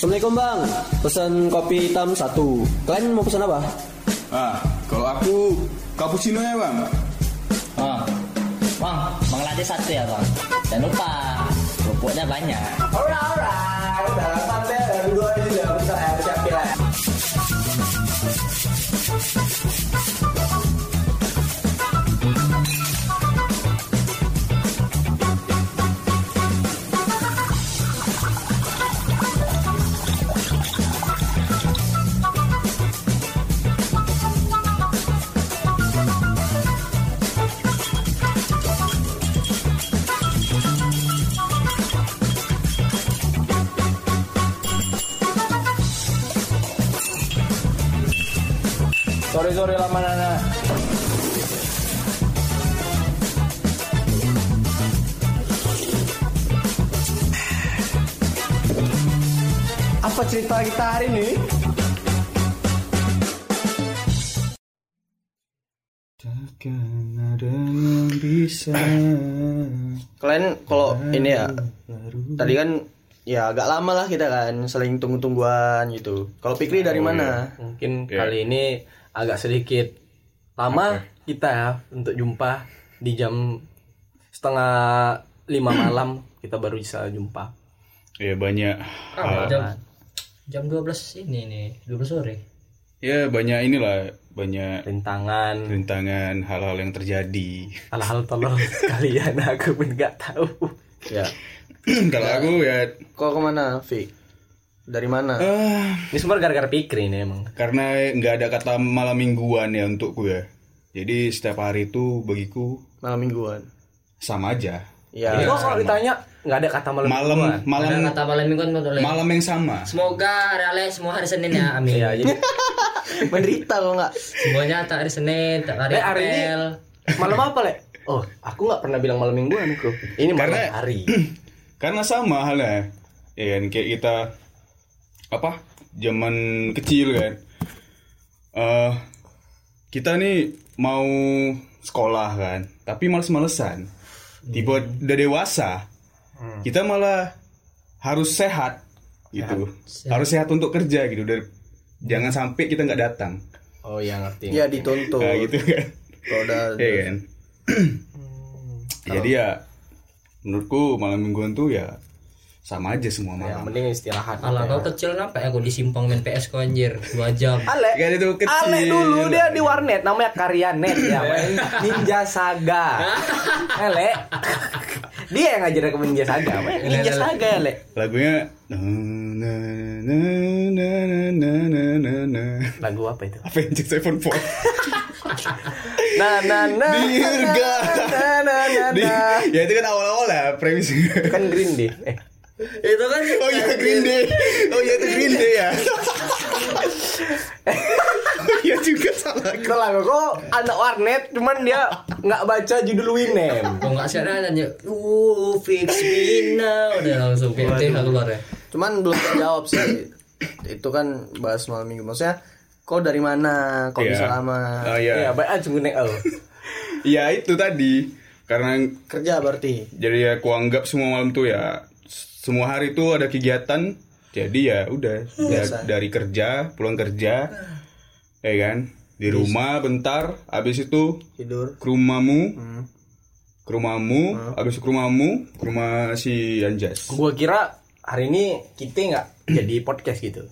Assalamualaikum bang, pesan kopi hitam satu. Kalian mau pesan apa? Ah, kalau aku cappuccino ya bang. Oh. Bang, bang latte satu ya bang. Jangan lupa kerupuknya banyak. Ora ora, udah sampai dua Sorry sorry lama nana. Apa cerita kita hari ini? Takkan ada yang bisa. Kalian kalau ini ya tadi kan ya agak lama lah kita kan saling tunggu-tungguan gitu. Kalau Pikri dari mana? Mungkin Ya. kali ini agak sedikit lama kita ya untuk jumpa di jam setengah lima malam kita baru bisa jumpa. Ya banyak. hal- jam jam 12 ini nih, 12 sore. ya banyak inilah banyak Rintangan, rintangan hal-hal yang terjadi. hal-hal tolong kalian aku pun nggak tahu. Ya. kalau aku ya Kau ke mana, Fik? Dari mana? ah, Ini semua gara-gara pikir ini emang. karena nggak ada kata malam mingguan ya untukku ya. Jadi setiap hari itu bagiku Malam mingguan. sama aja. Ya. Kok kalau ditanya nggak ada kata malam Malam mingguan? malam Ada kata malam minggu kan boleh. malam yang sama. Semoga Rale semua hari Senin ya, amin. Iya, jadi Menderita kalau nggak. Semuanya tak hari Senin, tak hari hari ini malam apa, Le? Oh, aku nggak pernah bilang malam mingguan, bro. Ini malam Karena- hari. Karena sama halnya. Ya kayak kita apa? Zaman kecil kan. eh kita nih mau sekolah kan, tapi males-malesan. Tiba udah dewasa, kita malah harus sehat gitu. Harus sehat untuk kerja gitu. Dan jangan sampai kita nggak datang. Oh, iya ngerti. Ya dituntut. Nah, gitu kan. Kalau udah Iya kan. Jadi ya menurutku malam mingguan tuh ya sama aja semua malam. Ya, mending istirahat. Alah kau kecil napa ya kau disimpang main PS kau anjir 2 jam. Ale. Kan itu kecil. Ale dulu dia di warnet namanya Karyanet ya main Ninja Saga. Ale. dia yang ngajarin ke Ninja Saga, main Ninja Saga Ale. Lagunya Lagu apa itu? Avenged Sevenfold. nah nah nah Dirga. Nah nah nah. Ya itu kan awal-awal ya premis. Kan Green deh. Eh itu kan oh iya Green Day oh iya itu Green Day ya oh iya juga salah lagu kok anak warnet, cuman dia nggak baca judul Winem. Kau nggak sadar aja. Uh, fix me now. Udah langsung PT keluar ya. Cuman belum terjawab sih. Itu kan bahas malam minggu. Maksudnya, kau dari mana? Kok Iya. bisa lama? oh Ya, iya baik aja nek oh. ya itu tadi karena Kerja berarti. jadi ya aku anggap semua malam tuh ya semua hari tuh ada kegiatan jadi ya udah ya, dari kerja pulang kerja ya kan di rumah bentar habis itu Tidur. ke rumahmu Hmm. ke rumahmu habis ke rumahmu ke rumah si Anjas Gua kira hari ini kita nggak jadi podcast gitu.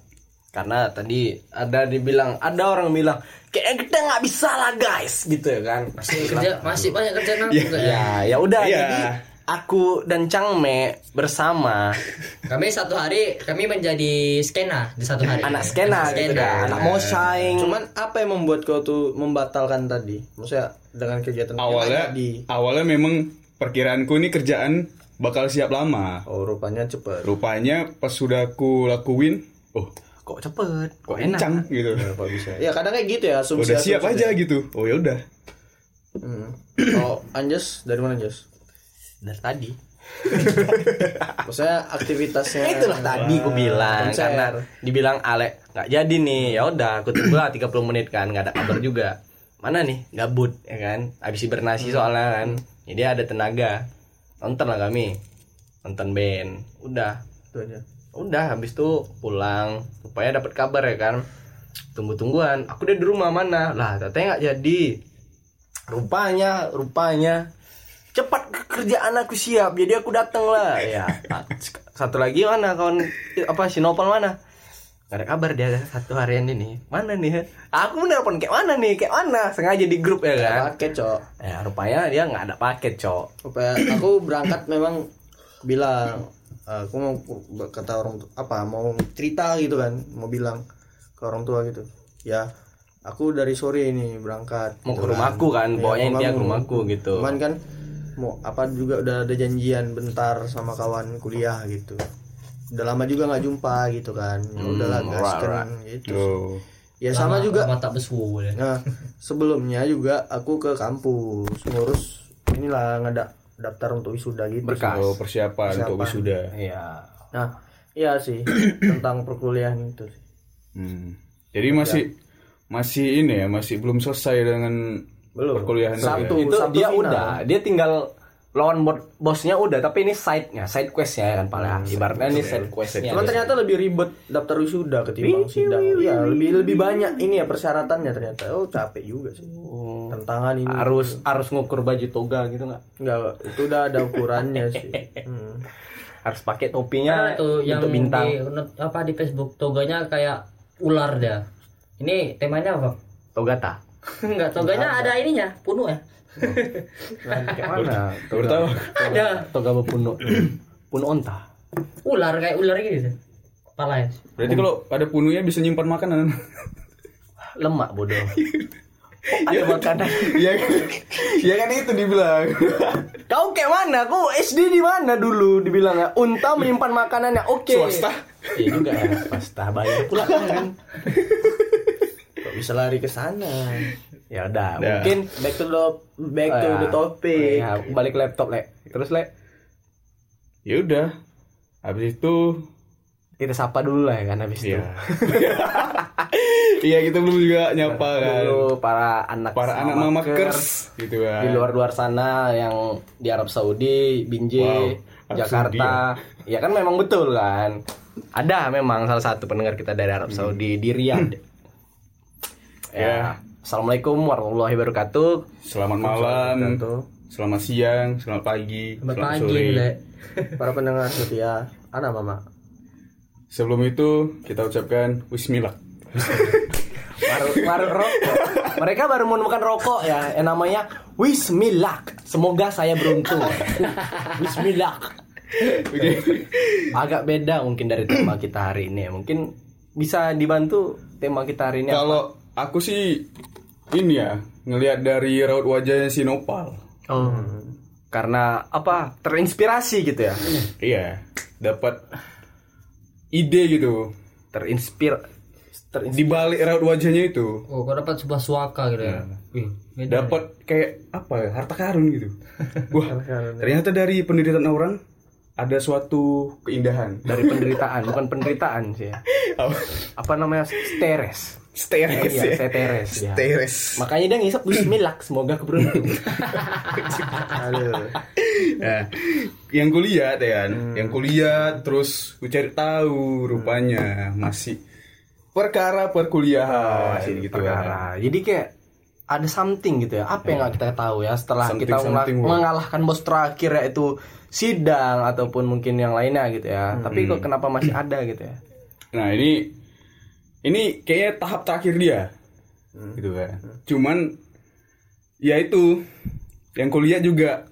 Karena tadi ada dibilang ada orang bilang kayak kita nggak bisa lah guys gitu ya kan. Masih kerja, masih banyak kerjaan aku Iya. ya. Ya, ya udah jadi aku dan Changme bersama Kami satu hari kami menjadi skena di satu hari. anak skena gitu kan, anak mosaing. Cuman apa yang membuat kau tuh membatalkan tadi? Maksudnya dengan kegiatan awalnya tadi. awalnya memang perkiraanku ini kerjaan bakal siap lama Oh, rupanya cepet. rupanya pas sudah aku lakuin oh kok cepet, kok kok enak. encang gitu Kok bisa? Ya kadang kayak gitu ya, asumsi. udah siap asumsi. aja gitu oh ya udah Hmm. Kalau Anjas dari mana Anjas? Dari tadi. Maksudnya aktivitasnya. Itulah tadi aku bilang konser. karena dibilang Ale nggak jadi nih. Ya udah aku tunggu lah 30 menit kan nggak ada kabar juga. Mana nih gabut ya kan habis hibernasi soalnya kan. Jadi ada tenaga. Nonton lah kami. Nonton band. Udah. Itu aja. udah habis itu pulang supaya dapat kabar ya kan tunggu-tungguan aku udah di rumah mana lah katanya nggak jadi rupanya rupanya cepat kerjaan aku siap. Jadi aku datang lah. Ya satu lagi mana kawan? Apa si Nopal mana? Gak ada kabar dia satu harian ini. Mana nih aku menelpon kayak mana nih? Kayak mana? Sengaja di grup ya kan? Paket cok. Ya rupanya dia nggak ada paket cok. Supaya aku berangkat memang bilang aku mau kata orang apa mau cerita gitu kan mau bilang ke orang tua gitu. Ya aku dari sore ini berangkat mau gitu ke rumahku kan. Iya, pokoknya intinya ke rumahku gitu. Cuman kan mau apa juga udah ada janjian bentar sama kawan kuliah gitu udah lama juga nggak jumpa gitu kan ya udahlah Hmm, gaskan right, gitu Oh. ya sama juga Lama tak besu ya. Nah, sebelumnya juga aku ke kampus ngurus inilah ngada daftar untuk wisuda gitu. Berkas. Oh, persiapan, untuk wisuda. iya Nah, iya sih tentang perkuliahan itu sih. Hmm. Jadi masih masih ini ya, masih belum selesai dengan Belum. perkuliahan Sabtu. ya? itu Sabtu dia final. udah dia tinggal lawan bot- bosnya udah tapi ini side-nya side quest-nya kan paling ibaratnya ini side quest-nya Cuman ternyata lebih ribet daftar wisuda ketimbang sidang. Iya, lebih lebih banyak ini ya persyaratannya ternyata. Oh, capek juga sih. Tantangan ini. harus harus ngukur baju toga gitu nggak Enggak, itu udah ada ukurannya sih. Hmm. harus pakai topinya itu yang bintang di apa di Facebook toganya kayak ular dia. Ini temanya apa? togata Enggak, toganya ada ininya, punuh ya. kayak mana? Baru tahu. Ada. Toga bepuno puno? Onta. Ular kayak ular gitu. Kepala ya. Berarti kalau ada pununya bisa nyimpan makanan. lemak bodoh. Oh, ada makanan. Iya kan? Iya kan itu dibilang. kau kayak mana? Kau SD di mana dulu? Dibilangnya unta menyimpan makanannya. Oke. Swasta. iya juga ya swasta. Bayar pula kan Kok bisa lari ke sana? ya udah Ya. mungkin Back to the back to the ya. topic. Ya, balik ke laptop lek terus lek Ya udah. Habis itu kita sapa dulu lah ya kan habis itu Iya. Iya kita belum juga nyapa kan. dulu para anak Para anak mamakers gitu kan. di luar-luar sana yang di Arab Saudi, Binjai, Wow, Arab Jakarta. Ya kan memang betul kan. Ada memang salah satu pendengar kita dari Arab Saudi di Riyadh. Ya. Assalamualaikum warahmatullahi wabarakatuh. Selamat malam. Selamat siang, selamat pagi, Selamat selamat pagi, sore. Lek. Para pendengar setia, Ana Mama. Sebelum itu kita ucapkan Bismillah. Baru, baru rokok. Mereka baru menemukan rokok ya, yang namanya Wismillah. Semoga saya beruntung. Wismillah. Agak beda mungkin dari tema kita hari ini ya. Mungkin bisa dibantu tema kita hari ini. Kalau aku sih ini ya ngelihat dari raut wajahnya si Nopal. Oh. Karena apa? Terinspirasi gitu ya. Iya, dapat ide gitu. Terinspir terinspir Di balik raut wajahnya itu Oh, kau dapat sebuah suaka gitu ya. Beda. dapat kayak apa ya? Harta karun gitu. Wah, ternyata dari penderitaan orang ada suatu keindahan. dari penderitaan, bukan penderitaan sih ya. Apa namanya? Steres. Steres Iya, ya. steres ya. Steres. Makanya dia ngisap bismillah, semoga keberuntung. Nah, yang kuliah ya kan, yang kuliah terus ku cari tahu rupanya masih perkara perkuliahan masih gitu kan. Perkara. Jadi kayak ada something gitu ya. Apa yang nggak kita tahu ya setelah Something- kita something, mengalahkan bos terakhir yaitu sidang ataupun mungkin yang lainnya gitu ya. Tapi kok kenapa masih ada gitu ya? Nah ini ini kayaknya tahap terakhir dia, gitu kan. Cuman ya itu yang kuliah juga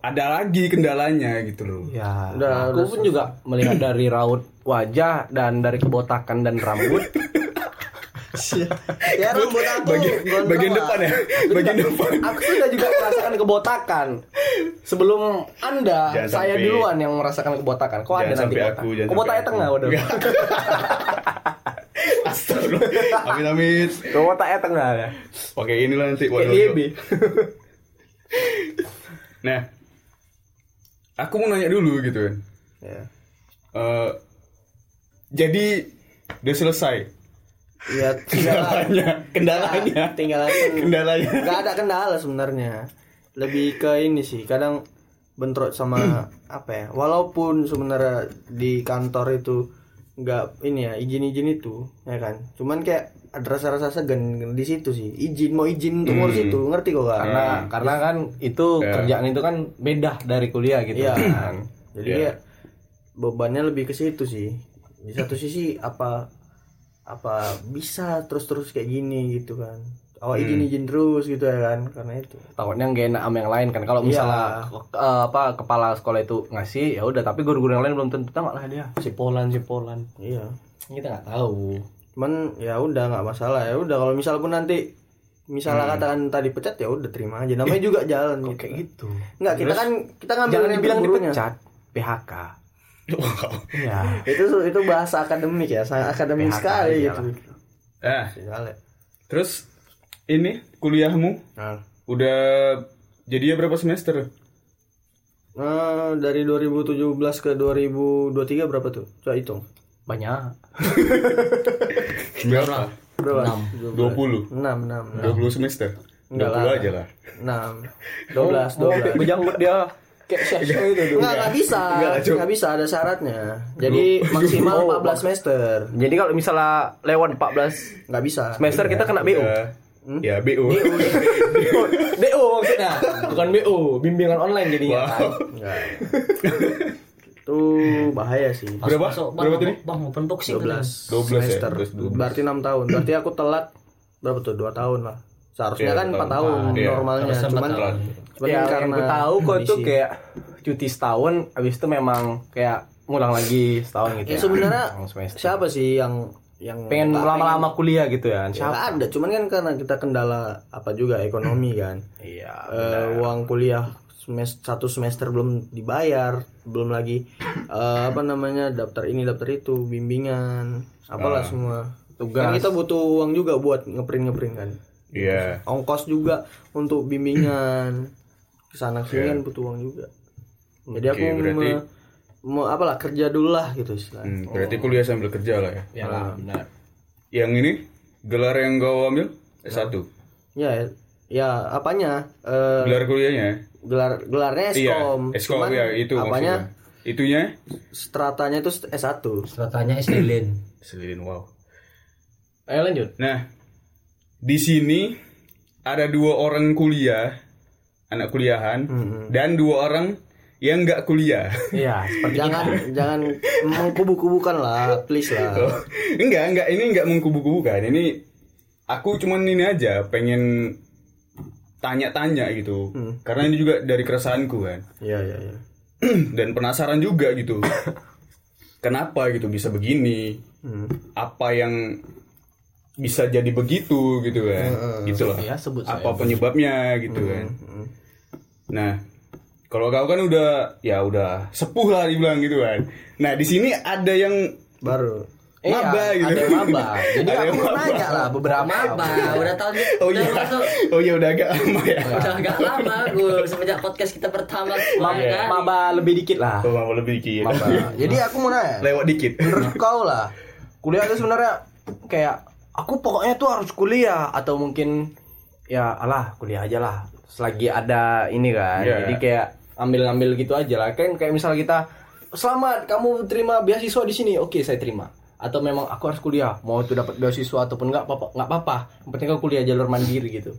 ada lagi kendalanya gitu loh. Ya, Udah, aku pun juga melihat dari raut wajah dan dari kebotakan dan rambut. Ya rambut aku Bagian, bagian lah. depan ya, bagian depan. Aku sudah juga merasakan kebotakan. Sebelum Anda, Jangan saya sampai- duluan yang merasakan kebotakan. Kok ada nanti botak? aku, Kebotaknya sampai tengah, waduh. Astagfirullah. Amit amit. Kebotaknya tengah ya. Oke inilah nanti Kayak waduh. DB. Nah, aku mau nanya dulu gitu kan. Ya. Eh, jadi udah selesai Ya tinggal kendalanya, kendalanya, tinggal kendalanya. Gak ada kendala sebenarnya. Lebih ke ini sih, kadang bentrok sama apa ya? Walaupun sebenarnya di kantor itu nggak ini ya izin-izin itu ya kan? Cuman kayak ada rasa-rasa segan di situ sih. Izin mau izin untuk ngurus itu ngerti kok kak? Karena karena kan itu kerjaan itu kan beda dari kuliah gitu Iya. kan. Jadi kayak bebannya lebih ke situ sih. Di satu sisi apa apa bisa terus-terus kayak gini gitu kan awak izin-izin terus gitu ya kan karena itu. Takutnya nggak enak sama yang lain kan. Kalau misalnya eh, apa kepala sekolah itu ngasih ya udah. Tapi guru-guru yang lain belum tentu tahu lah dia. Si Polan si Polan. Iya. Kita nggak tahu. Cuman ya udah nggak masalah. Ya udah kalau misal pun nanti misalnya katakan tadi pecat ya udah terima aja. Namanya juga jalan gitu. kayak gitu? Nggak kita kan kita ngambil jangan yang dibilang gurunya. dipecat PHK Wow. iya. Itu itu bahasa akademik ya sangat akademik PHK, sekali gitu. Ah, Sekali. terus ini kuliahmu nah udah jadinya berapa semester? Nah, dari 2017 ke 2023 berapa tuh? Coba hitung. banyak Berapa? Berapa? Enam. 20. 6, 6, 20 semester. Enggak 20 lah. aja lah. 6. 12, 12. bejanggut dia kayak sia itu Enggak, enggak bisa. Enggak, bisa ada syaratnya. Jadi maksimal 14 semester. jadi kalau misalnya lewat 14 Enggak bisa. semester kita kena BU Ya, ya BU. BO maksudnya bukan BO bimbingan online jadinya kan Wow. Enggak. itu bahaya sih. Pas Berapa? masuk, bang, Berapa tadi? Bang, open boxing tuh. 12 12 ya, semester. 12. Berarti 6 tahun. Berarti aku telat berapa tuh? 2 tahun lah. Seharusnya Iya, kan 4 tahun. tahun Iya. normalnya. Empat Cuman tahun. cuman ya, karena gue tahu kok itu kayak cuti setahun abis itu memang kayak ngulang lagi setahun gitu ya sebenarnya Ngulang semester. siapa sih yang yang pengen lama-lama kuliah gitu ya Ya, siapa ada, cuman kan karena kita kendala apa juga ekonomi kan. iya Eh, uang kuliah semester satu semester belum dibayar, belum lagi eh, apa namanya daftar ini daftar itu, bimbingan, apalah semua. Tugas. Kan kita butuh uang juga buat ngeprint ngeprint kan. Iya. Ongkos juga untuk bimbingan. Ke sana sini kan butuh uang juga. Jadi aku Oke, berarti- mau apalah kerja dulu lah gitu istilahnya. Hmm, berarti kuliah sambil kerja lah ya. ya lah benar Yang ini gelar yang kau ambil S1. Ya, ya apanya? Eh, Gelar kuliahnya? gelar gelarnya Iya, Eskom. Eskom Cuman ya itu apanya maksudnya. Itunya? stratanya itu S1. Stratanya SD Lin. Selin wow. ayo lanjut Nah, di sini ada dua orang kuliah, anak kuliahan, dan dua orang yang nggak kuliah. iya seperti Jangan jangan mengkubu-kubukan lah, please lah. enggak, enggak, ini enggak mengkubu-kubukan. Ini aku cuman ini aja pengen tanya-tanya gitu. Karena ini juga dari keresahanku kan. Iya, iya, iya. dan penasaran juga gitu. Kenapa gitu bisa begini? Apa yang bisa jadi begitu gitu kan? gitu loh. ya sebut apa penyebabnya gitu kan nah kalau kau kan udah ya udah sepuh lah dibilang gitu kan. Nah di sini ada yang Baru. maba iya, gitu. ada yang maba. Jadi Ada aku maba. nanya lah beberapa Maba, udah tahun oh udah iya masuk oh iya udah agak lama ya. Udah agak lama gue semenjak podcast kita pertama maba, kan. maba lebih dikit lah. Oh mau lebih dikit. Maba. Jadi aku mau nanya. Lewat dikit. Menurut kau lah kuliah itu sebenarnya kayak aku pokoknya tuh harus kuliah atau mungkin ya alah kuliah aja lah. Selagi ada ini kan. Iya. jadi kayak ambil-ambil gitu aja lah. Kan kayak misal kita selamat kamu terima beasiswa di sini. Oke saya terima. Atau memang aku harus kuliah. Mau itu dapat beasiswa ataupun nggak apa nggak apa-apa. Yang penting kau kuliah jalur mandiri gitu.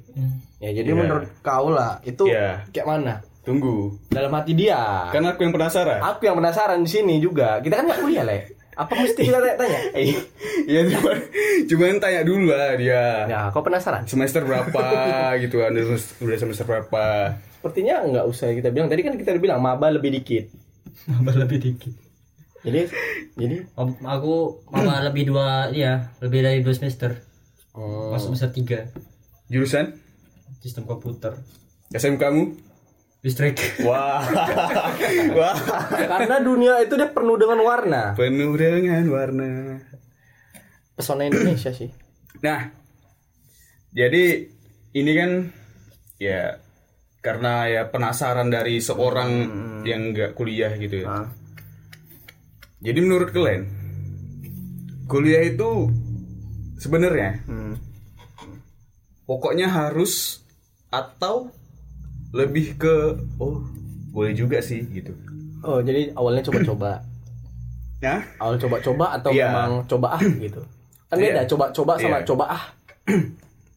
Ya jadi Iya. menurut kau lah itu Iya. kayak mana? Tunggu. Dalam hati dia. Kan aku yang penasaran. Aku yang penasaran di sini juga. Kita kan nggak kuliah le. Apa mesti kita tanya-tanya? Iya. Cuman cuman tanya dulu lah dia. Ya kau penasaran? Semester berapa gitu kan? Udah semester berapa Sepertinya nggak usah kita bilang. Tadi kan kita udah bilang maba lebih dikit. Maba lebih dikit. Jadi jadi? Om- aku maba lebih dua iya lebih dari dua semester. Masuk semester tiga. Jurusan? Sistem komputer. SMK mu? Listrik. Wah. Wah. Karena dunia itu dia penuh dengan warna. penuh dengan warna. Pesona Indonesia sih. Nah, jadi ini kan ya karena ya penasaran dari seorang yang nggak kuliah gitu ya. Ah. Jadi menurut kalian kuliah itu sebenarnya Hmm. pokoknya harus atau lebih ke oh boleh juga sih gitu. Oh, jadi awalnya coba-coba. Ya? awal coba-coba atau Iya. memang coba ah gitu kan beda Iya. coba-coba sama Iya. coba ah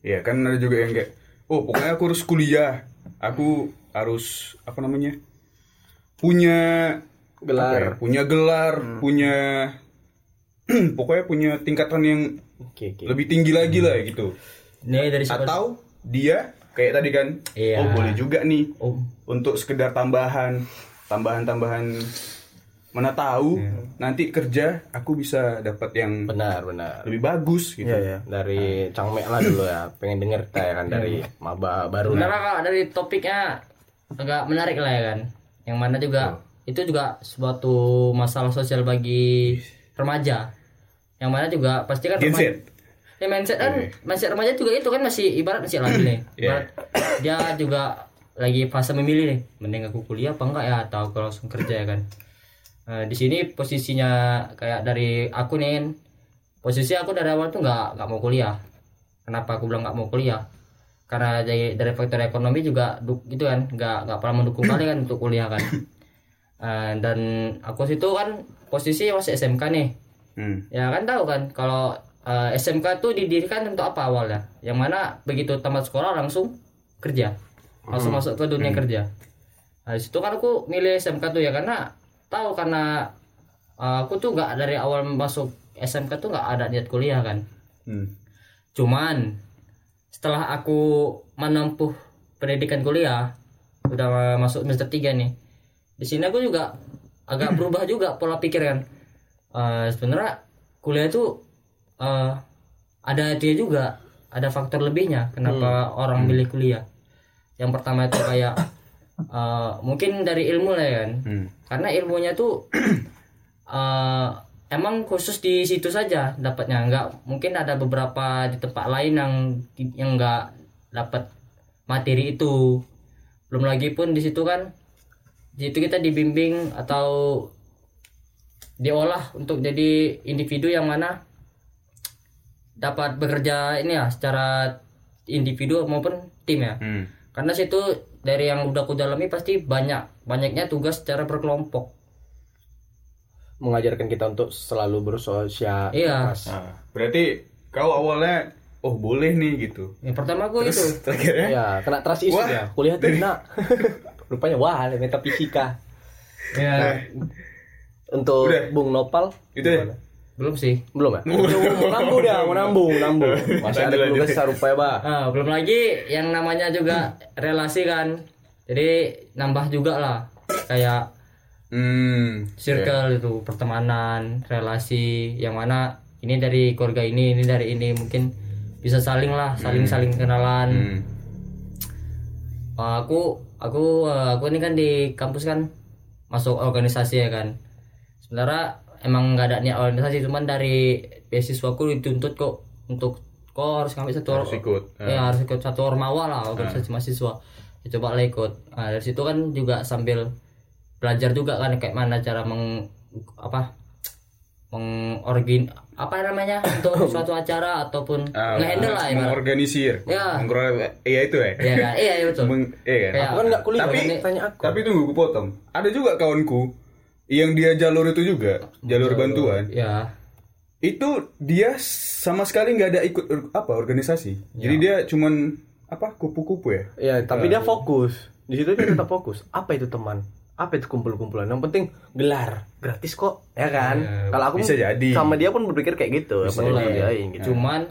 Iya kan ada juga yang kayak oh pokoknya aku harus kuliah. Aku harus apa namanya? punya Gelar. ya, punya gelar, punya pokoknya punya tingkatan yang oke oke lebih tinggi lagi lah gitu. Ini dari siapa? Atau dia kayak tadi kan, Iya. oh boleh juga nih Oh, untuk sekedar tambahan, tambahan-tambahan mana tahu nanti kerja aku bisa dapat yang benar benar lebih bagus gitu. Iya ya. dari Cangmek lah dulu ya pengen denger kita ya kan dari maba baru sebenarnya kalau dari topiknya agak menarik lah ya kan. Yang mana juga itu juga suatu masalah sosial bagi remaja. Yang mana juga pasti kan remaja-. Ya mindset kan, mindset remaja juga itu kan masih ibarat masih labil nih. Iya. Ibarat dia juga lagi fase memilih nih, mending aku kuliah apa enggak ya atau aku langsung kerja ya kan. Nah, di sini posisinya kayak dari aku nih, posisi aku dari awal tuh nggak nggak mau kuliah. Kenapa aku bilang nggak mau kuliah? Karena dari, dari faktor ekonomi juga duk, gitu kan, nggak nggak pernah mendukung kali kan untuk kuliah kan. Eh, dan aku situ kan posisi masih SMK nih, Hmm. Ya kan tahu kan kalau eh, SMK tuh didirikan untuk apa awalnya? Yang mana begitu tamat sekolah langsung kerja, langsung masuk ke dunia kerja. Nah, di situ kan aku milih SMK tuh ya karena tahu karena eh, aku tuh nggak dari awal masuk SMK tuh nggak ada niat kuliah kan. Hmm. Cuman setelah aku menempuh pendidikan kuliah, udah masuk semester 3 nih. Di sini aku juga agak berubah juga pola pikir kan. Eh, sebenarnya kuliah itu eh, ada dia juga, ada faktor lebihnya kenapa orang milih kuliah. Yang pertama itu kayak eh, mungkin dari ilmu lah ya kan. Hmm. Karena ilmunya tuh eh, emang khusus di situ saja dapatnya nggak mungkin ada beberapa di tempat lain yang yang nggak dapat materi itu belum lagi pun di situ kan di situ kita dibimbing atau diolah untuk jadi individu yang mana dapat bekerja ini ya secara individu maupun tim ya Hmm. karena situ dari yang udah aku dalami pasti banyak banyaknya tugas secara berkelompok. Mengajarkan kita untuk selalu bersosial. Iya. Nah, berarti kau awalnya oh boleh nih gitu. yang pertama aku itu. Terakhirnya ya? Kena trust issue Wah, ya kuliah Tina rupanya wah metafisika ya untuk Udah. Bung Nopal Itu ya? Belum sih. Belum ya? Mau nambung dia mau nambung nambung masih ada Lanjut, tugas lanjut. serupa ya bah Ah, belum lagi yang namanya juga relasi kan. Jadi nambah juga lah. Kayak Hmm. circle itu pertemanan relasi. Yang mana ini dari keluarga ini ini dari ini. Mungkin bisa saling lah saling saling kenalan. Hmm. Uh, aku aku uh, aku ini kan di kampus kan. Masuk organisasi ya kan. Sebenarnya emang nggak ada niat organisasi cuman dari beasiswa aku dituntut kok untuk kok harus ngambil satu Harus ikut. Ah. ya harus ikut satu ormawa lah organisasi mahasiswa ya, coba lah ikut nah, dari situ kan juga sambil belajar juga kan kayak mana cara meng apa mengorgin apa namanya untuk suatu acara ataupun Ah, ngehandle lah ibarat. mengorganisir. Ya. Iya itu ya. Iya kan iya iya betul Meng- iya kan? Aku kan nggak kuliah Tapi- tanya aku Tapi tunggu gue potong. Ada juga kawanku yang dia jalur itu juga, jalur bantuan. ya Itu dia sama sekali nggak ada ikut apa organisasi. Jadi dia cuman apa kupu-kupu ya. ya tapi dia fokus di situ dia tetap fokus apa itu teman apa itu kumpul-kumpulan yang penting gelar gratis kok ya kan Ya, kalau aku bisa jadi. sama dia pun berpikir kayak gitu apa lah ya. diain gitu cuman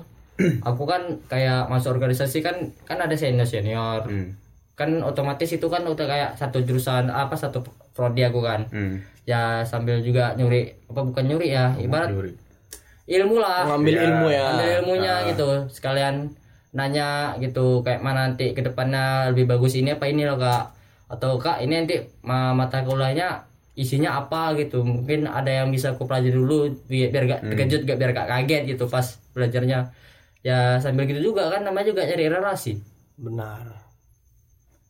aku kan kayak masuk organisasi kan kan ada senior senior Hmm. Kan otomatis itu kan udah kayak satu jurusan apa satu prodi aku kan. Hmm. ya sambil juga nyuri apa bukan nyuri ya ibarat Juri. ilmu lah. Ngambil Ya, ilmu ya. Ambil ilmunya gitu sekalian nanya gitu kayak mana nanti ke depannya lebih bagus ini apa ini loh kak. Atau kak ini nanti ma- mata kuliahnya isinya apa gitu. Mungkin ada yang bisa aku pelajari dulu biar, biar gak terkejut gak biar gak kaget gitu pas belajarnya. Ya sambil gitu juga kan namanya juga cari relasi. Benar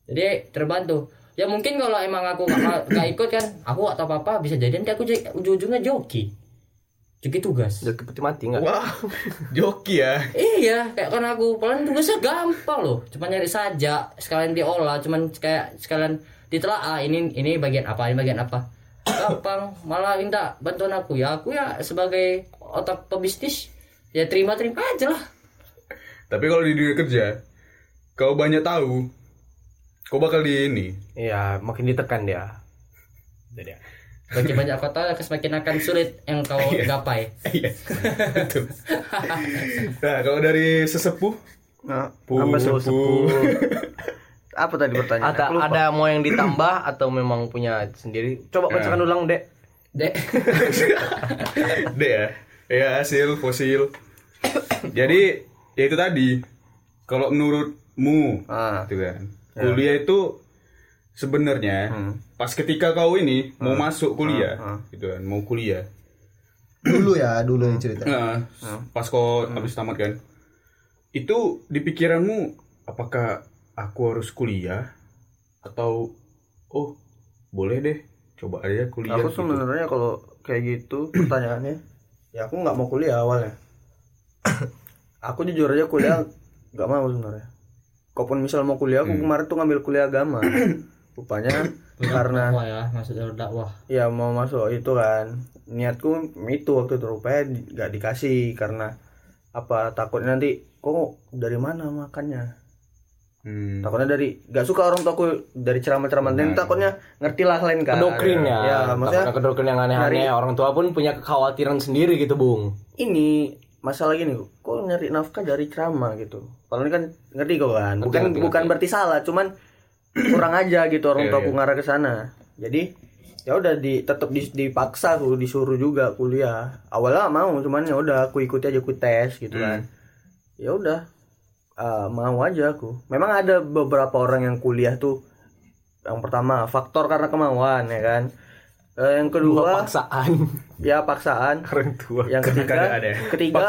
jadi terbantu ya mungkin kalau emang aku gak, gak ikut kan aku gak tahu apa apa bisa jadi nanti aku ujung-ujungnya joki joki tugas udah peti mati nggak Wah, joki ya. Iya, kayak kan aku paling tugasnya gampang loh. Cuma nyari saja, sekalian diolah, cuman kayak sekalian ditelaah ini ini bagian apa, ini bagian apa. Gampang malah minta bantuan aku ya aku ya sebagai otak pebisnis ya terima terima aja lah Tapi kalau di dunia kerja, kau banyak tahu, kau bakal di ini. Iya, makin ditekan dia. Itu dia. bagi banyak kota semakin akan sulit yang kau gapai Iya. Nah, kalau dari sesepuh, Nah, Pu- apa sepuh pu. Apa tadi pertanyaan? Ada ada mau yang ditambah atau memang punya sendiri? Coba bacakan ulang, Dek. dek deh ya, ya hasil fosil. Jadi, ya itu tadi. Kalau menurutmu, Ah, gitu kan, kuliah itu sebenarnya pas ketika kau ini mau masuk kuliah, gitu kan, mau kuliah. dulu ya dulu yang cerita Nah, pas kau habis tamat kan, itu di pikiranmu apakah aku harus kuliah atau oh boleh deh coba aja kuliah. aku gitu. sebenarnya kalau kayak gitu pertanyaannya, ya aku nggak mau kuliah awalnya. aku jujur aja kuliah nggak mau sebenarnya. Kalaupun misal mau kuliah, aku kemarin tuh ngambil kuliah agama. Rupanya karena dakwah ya masuk jalur dakwah ya mau masuk itu kan niatku itu waktu itu rupanya nggak dikasih karena apa takutnya nanti kok dari mana makannya Hmm. takutnya dari nggak suka orang tuaku dari ceramah-ceramah dan takutnya ngerti lah lain kan Kedokrin ya. ya maksudnya kedokrin yang aneh-aneh. Orang tua pun punya kekhawatiran sendiri gitu, Bung. ini masalah gini kok nyari nafkah dari ceramah gitu? Kalau ini kan ngerti kok kan? Bukan ngerti, bukan berarti salah cuman kurang aja gitu orang Iya, tuaku iya. ngarah ke sana. Jadi ya udah di tetap di, dipaksa aku disuruh juga kuliah. Awalnya mau cuman ya udah aku ikuti aja aku tes gitu kan. Ya udah ah, mau aja aku. Memang ada beberapa orang yang kuliah tuh yang pertama faktor karena kemauan ya kan? Eh, yang kedua Paksaan. Ya paksaan Orang tua. yang ketiga keadaan ya. ketiga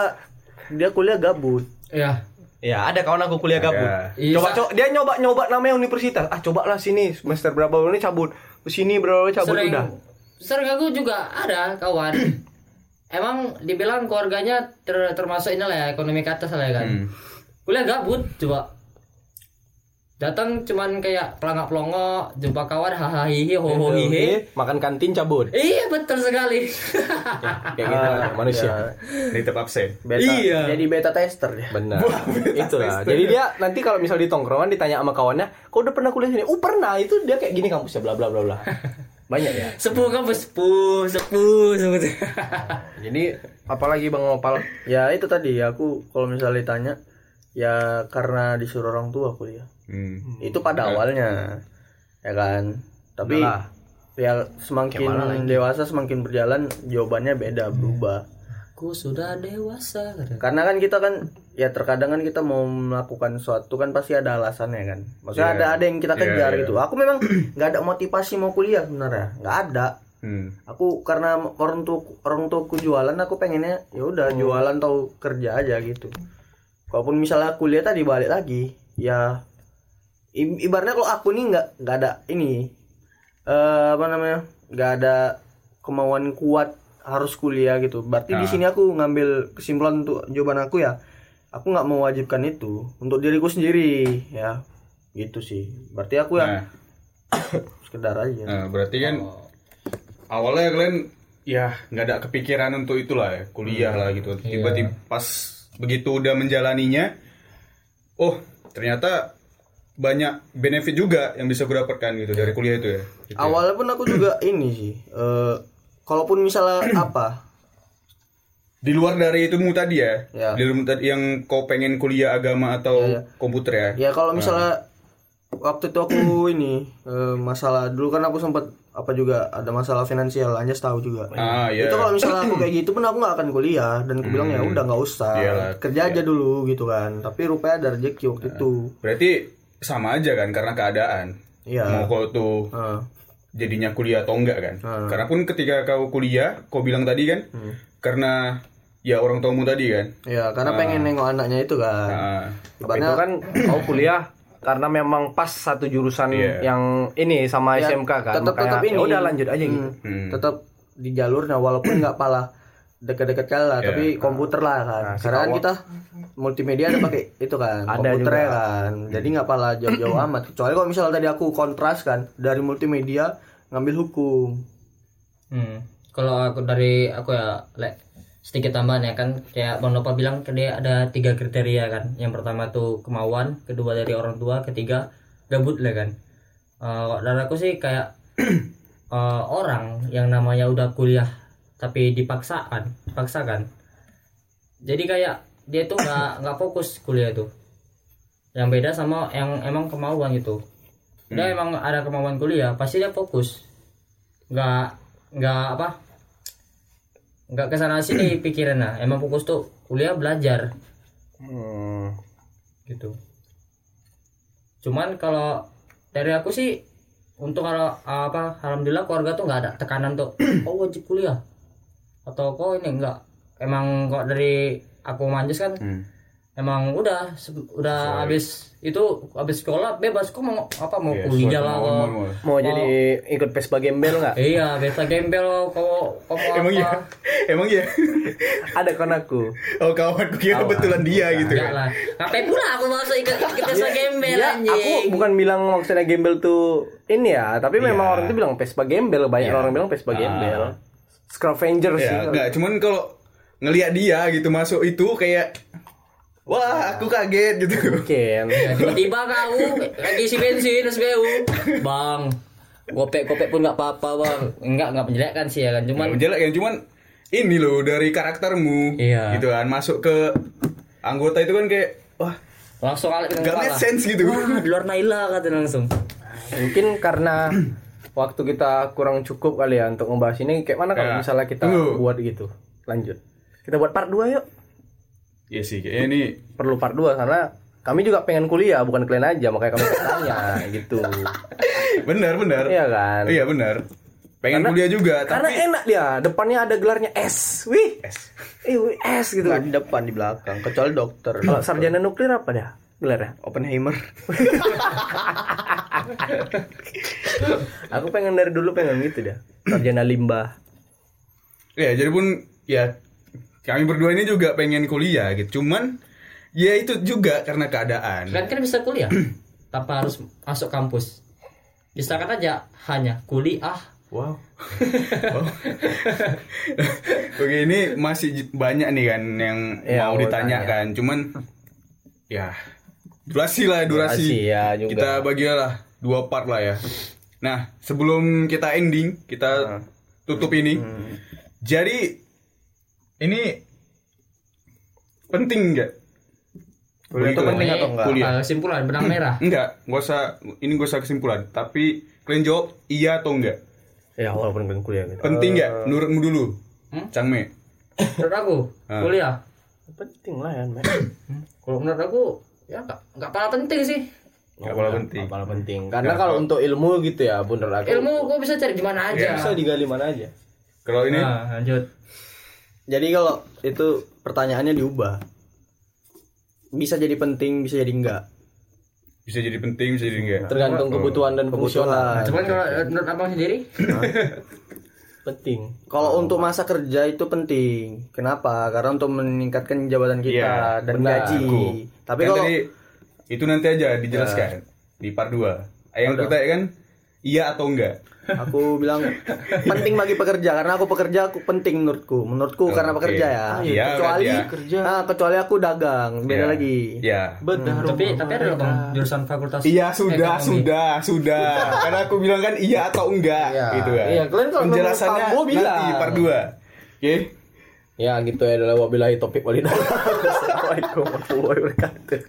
dia kuliah gabut ya Ya, ada kawan aku kuliah gabut. Iya, Coba coba dia nyoba nyoba namanya universitas. Ah, cobalah sini semester berapa ini cabut. Ke sini berapa cabut sering udah. sering aku juga ada kawan emang dibilang keluarganya ter- termasuk inilah ya ekonomi ke atas lah ya kan Hmm. kuliah gabut coba datang cuman kayak pelangak pelongok jumpa kawan hahaha hihi ho ho hihi Makan kantin cabut. iya betul sekali Kayak gitu lah, manusia. Tetap absen. beta Iya. jadi beta tester dia Benar. Itulah. Jadi dia nanti kalau misal di tongkrongan ditanya sama kawannya, "Kau udah pernah kuliah sini?" "Oh, pernah." Itu dia kayak gini kampusnya bla bla bla bla. Banyak ya. sepuh kampus sepuh sepuh sepuh Jadi apalagi Bang Opal? ya itu tadi aku kalau misalnya ditanya ya karena disuruh orang tua kuliah Hmm. itu pada awalnya ya kan tapi Udah lah. ya semakin dewasa semakin berjalan jawabannya beda berubah aku sudah dewasa kata. karena kan kita kan ya terkadang kan kita mau melakukan sesuatu kan pasti ada alasannya kan maksudnya Iya. ada ada yang kita Iya, kejar iya. gitu aku memang nggak ada motivasi mau kuliah sebenarnya nggak ada Hmm. aku karena orang tua orang tuaku jualan aku pengennya ya udah jualan atau kerja aja gitu kalaupun misalnya kuliah tadi balik lagi ya ibaratnya kalau aku nih nggak nggak ada ini eh apa namanya nggak ada kemauan kuat harus kuliah gitu. Berarti di Nah. sini aku ngambil kesimpulan untuk jawaban aku ya aku nggak mewajibkan itu untuk diriku sendiri ya. Gitu sih. Berarti aku ya Nah, sekedar aja. Nah, berarti kan awalnya kalian ya nggak ada kepikiran untuk itulah ya kuliah lah gitu. Tiba-tiba pas begitu udah menjalaninya, oh ternyata banyak benefit juga yang bisa gue dapatkan gitu dari kuliah itu ya. Gitu ya. awalnya pun aku juga ini sih eh kalaupun misalnya apa Di luar dari itu tadi ya, Ya. di luar tadi yang kau pengen kuliah agama atau komputer ya. ya kalau misalnya waktu itu aku ini eh, masalah dulu kan aku sempat apa juga ada masalah finansial hanya tahu juga Ah ya. itu kalau misalnya aku kayak gitu pun aku nggak akan kuliah dan aku bilang ya udah nggak usah Iyalah. kerja aja dulu gitu kan tapi rupanya ada rezeki waktu itu Berarti sama aja kan karena keadaan. iya Mau kau tuh Ah, jadinya kuliah atau enggak kan? Hmm. Karena pun ketika kau kuliah, kau bilang tadi kan, karena ya orang tuamu tadi kan. iya karena pengen nengok anaknya itu kan Nah, Tapi Ibaratnya- itu kan kau kuliah karena memang pas satu jurusan Iya. yang ini sama Ya, SMK kan. tetap Makanya, tetap ini ya udah lanjut aja gitu. Hmm, Hmm. tetap di jalurnya walaupun nggak pala deket-deket kali lah Iya. tapi komputer lah kan Nah, karena kan kita multimedia ada pakai itu kan Ada komputer juga. kan jadi nggak pala jauh-jauh amat kecuali kalau misalnya tadi aku kontras kan dari multimedia ngambil hukum Hmm. Kalau aku dari aku ya, lek sedikit tambahan ya kan, kayak Bang Nova bilang dia ada tiga kriteria kan. Yang pertama tuh kemauan, kedua dari orang tua, ketiga gabut lah kan. Eh, dari aku sih kayak eh, orang yang namanya udah kuliah tapi dipaksakan, dipaksakan. Jadi kayak dia tuh nggak nggak fokus kuliah tuh. Yang beda sama yang emang kemauan gitu. Dia emang ada kemauan kuliah, pasti dia fokus. Nggak nggak apa? Nggak ke sana sini pikirannya. Emang fokus tuh kuliah belajar Hmm. gitu. Cuman kalau dari aku sih untuk kalau apa alhamdulillah keluarga tuh nggak ada tekanan tuh oh wajib kuliah atau kok ini enggak emang kok dari aku manjus kan Hmm. emang udah udah habis itu habis sekolah bebas kok mau apa mau Iya, kuliah lah kok mau. Mau jadi ikut Vespa gembel nggak? iya biasa gembel kok kok mau Emang iya? Emang iya? Ada kan aku. Oh kawanku kira kebetulan dia gitu kan. lah ngapain pula aku masuk ikut ikut biasa gembel Ya, anjing aku bukan bilang maksudnya gembel tuh ini ya, tapi memang Iya. orang tuh bilang Vespa gembel, banyak orang bilang Vespa gembel. Scravanger sih. Ya, enggak, cuman kalau ngelihat dia gitu masuk itu kayak wah, aku kaget gitu. Mungkin. Ya, tiba-tiba kau lagi isi bensin SBU bang gopek-gopek pun nggak apa-apa bang enggak nggak menjelekkan sih ya kan cuman Cuman jelek yang cuman ini loh dari karaktermu Iya. gitu kan masuk ke anggota itu kan kayak wah langsung alat gak make sense gitu. Wah, di luar Naila kata langsung Mungkin karena waktu kita kurang cukup kali ya untuk membahas ini. Kayak mana kalau Ya. misalnya kita Tunggu. buat gitu? Lanjut. Kita buat part 2 yuk. Iya sih, kayaknya ini Perlu part 2 karena kami juga pengen kuliah, bukan kalian aja, makanya kami tanya gitu. benar benar. Iya kan? Iya benar. Pengen Karena- kuliah juga, Karena tapi enak dia, depannya ada gelarnya S. Wih. S. Eh, wih, S gitu. Nggak di depan di belakang kecuali dokter Kalau sarjana nuklir apa dah? Gelarnya? Oppenheimer Aku pengen dari dulu pengen gitu dah. Sarjana limbah. ya jadi pun ya kami berdua ini juga pengen kuliah gitu. Cuman ya itu juga karena keadaan. kan kan bisa kuliah tanpa harus masuk kampus bisa kan aja hanya kuliah Wow. Wow. Oke ini masih banyak nih kan yang Ya, mau mau ditanyakan. Cuman ya durasi lah durasi. Durasi ya juga. Kita bagilah dua part lah ya. Nah sebelum kita ending kita tutup ini. Jadi ini penting nggak? Kuliah itu penting atau enggak? Kuliah. Eh, kesimpulan benang merah Enggak, gak usah ini gak usah kesimpulan. Tapi kalian jawab iya atau enggak. Ya walaupun pengen kuliah gitu. Penting nggak? Menurutmu dulu, Hmm? Cangme. menurut aku Ah. kuliah Penting lah ya, kalau menurut aku ya nggak nggak pernah penting sih Nggak apa penting. Apalah penting. Karena kalau untuk ilmu gitu ya, bener aku. ilmu kok bisa cari di mana aja bisa digali mana aja. Kalau ini nah lanjut Jadi kalau itu pertanyaannya diubah bisa jadi penting bisa jadi enggak bisa jadi penting, bisa jadi enggak. Tergantung kebutuhan dan fungsional. kebutuhan cuman kalau menurut abang sendiri Penting. kalau untuk masa kerja itu penting kenapa karena untuk meningkatkan jabatan kita Iya, dan benar. gaji Aku. tapi Kan kalau tadi itu nanti aja dijelaskan di part 2. Yang aku tanya kan iya atau enggak? Aku bilang penting bagi pekerja karena aku pekerja aku penting menurutku menurutku karena Oke. pekerja ya Iya, kecuali kan, kerja. ah, kecuali aku dagang beda Ya. lagi Ya. Benar. tapi tapi ada loh bang jurusan fakultas Iya sudah, ekonomi. sudah, sudah. Karena aku bilang kan iya atau enggak Iya. gitu kan. Iya, kalian kalau penjelasannya kamu bilang. nanti part 2. Oke. Ya gitu ya adalah wabillahi topik walidah. Assalamualaikum warahmatullahi wabarakatuh.